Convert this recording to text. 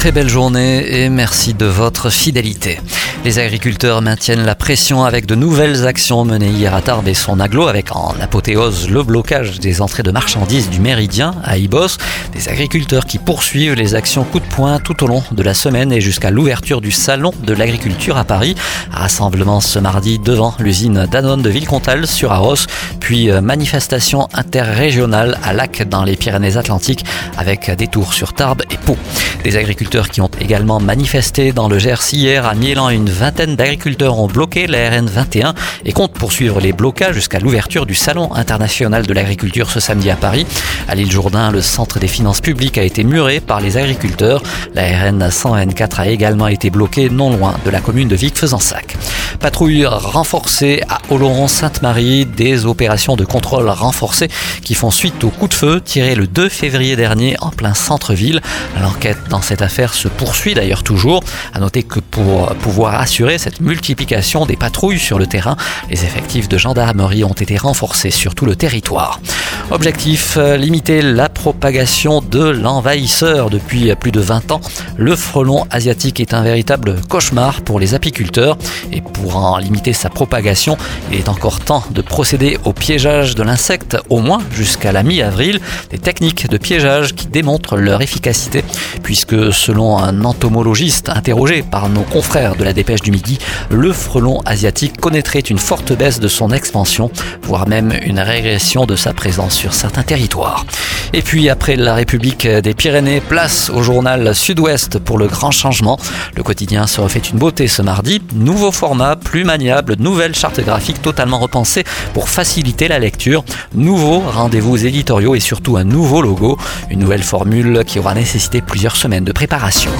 Très belle journée et merci de votre fidélité. Les agriculteurs maintiennent la pression avec de nouvelles actions menées hier à Tarbes et son aglo avec en apothéose le blocage des entrées de marchandises du Méridien à Ibos. Des agriculteurs qui poursuivent les actions coup de poing tout au long de la semaine et jusqu'à l'ouverture du salon de l'agriculture à Paris. Rassemblement ce mardi devant l'usine Danone de Villecontal sur Arros, puis euh, manifestation interrégionale à Lac dans les Pyrénées-Atlantiques avec des tours sur Tarbes et Pau. Des agriculteurs qui ont également manifesté dans le Gers hier à Miélan une vingtaine d'agriculteurs ont bloqué la RN 21 et comptent poursuivre les blocages jusqu'à l'ouverture du Salon international de l'agriculture ce samedi à Paris. À l'île Jourdain, le centre des finances publiques a été muré par les agriculteurs. La RN 100N4 a également été bloquée non loin de la commune de Vic-Fezensac. Patrouille renforcée à Oloron-Sainte-Marie, des opérations de contrôle renforcées qui font suite au coup de feu tiré le 2 février dernier en plein centre-ville. L'enquête dans cette affaire se poursuit d'ailleurs toujours. À noter que pour pouvoir assurer cette multiplication des patrouilles sur le terrain. Les effectifs de gendarmerie ont été renforcés sur tout le territoire. Objectif, euh, limiter la propagation de l'envahisseur. Depuis plus de 20 ans, le frelon asiatique est un véritable cauchemar pour les apiculteurs. Et pour en limiter sa propagation, il est encore temps de procéder au piégeage de l'insecte, au moins jusqu'à la mi-avril. Des techniques de piégeage qui démontrent leur efficacité, puisque selon un entomologiste interrogé par nos confrères de la dépêche du midi, le frelon asiatique connaîtrait une forte baisse de son expansion, voire même une régression de sa présence sur certains territoires. Et puis après la République des Pyrénées, place au journal Sud-Ouest pour le grand changement. Le quotidien se refait une beauté ce mardi. Nouveau format, plus maniable, nouvelle charte graphique totalement repensée pour faciliter la lecture. Nouveaux rendez-vous éditoriaux et surtout un nouveau logo. Une nouvelle formule qui aura nécessité plusieurs semaines de préparation.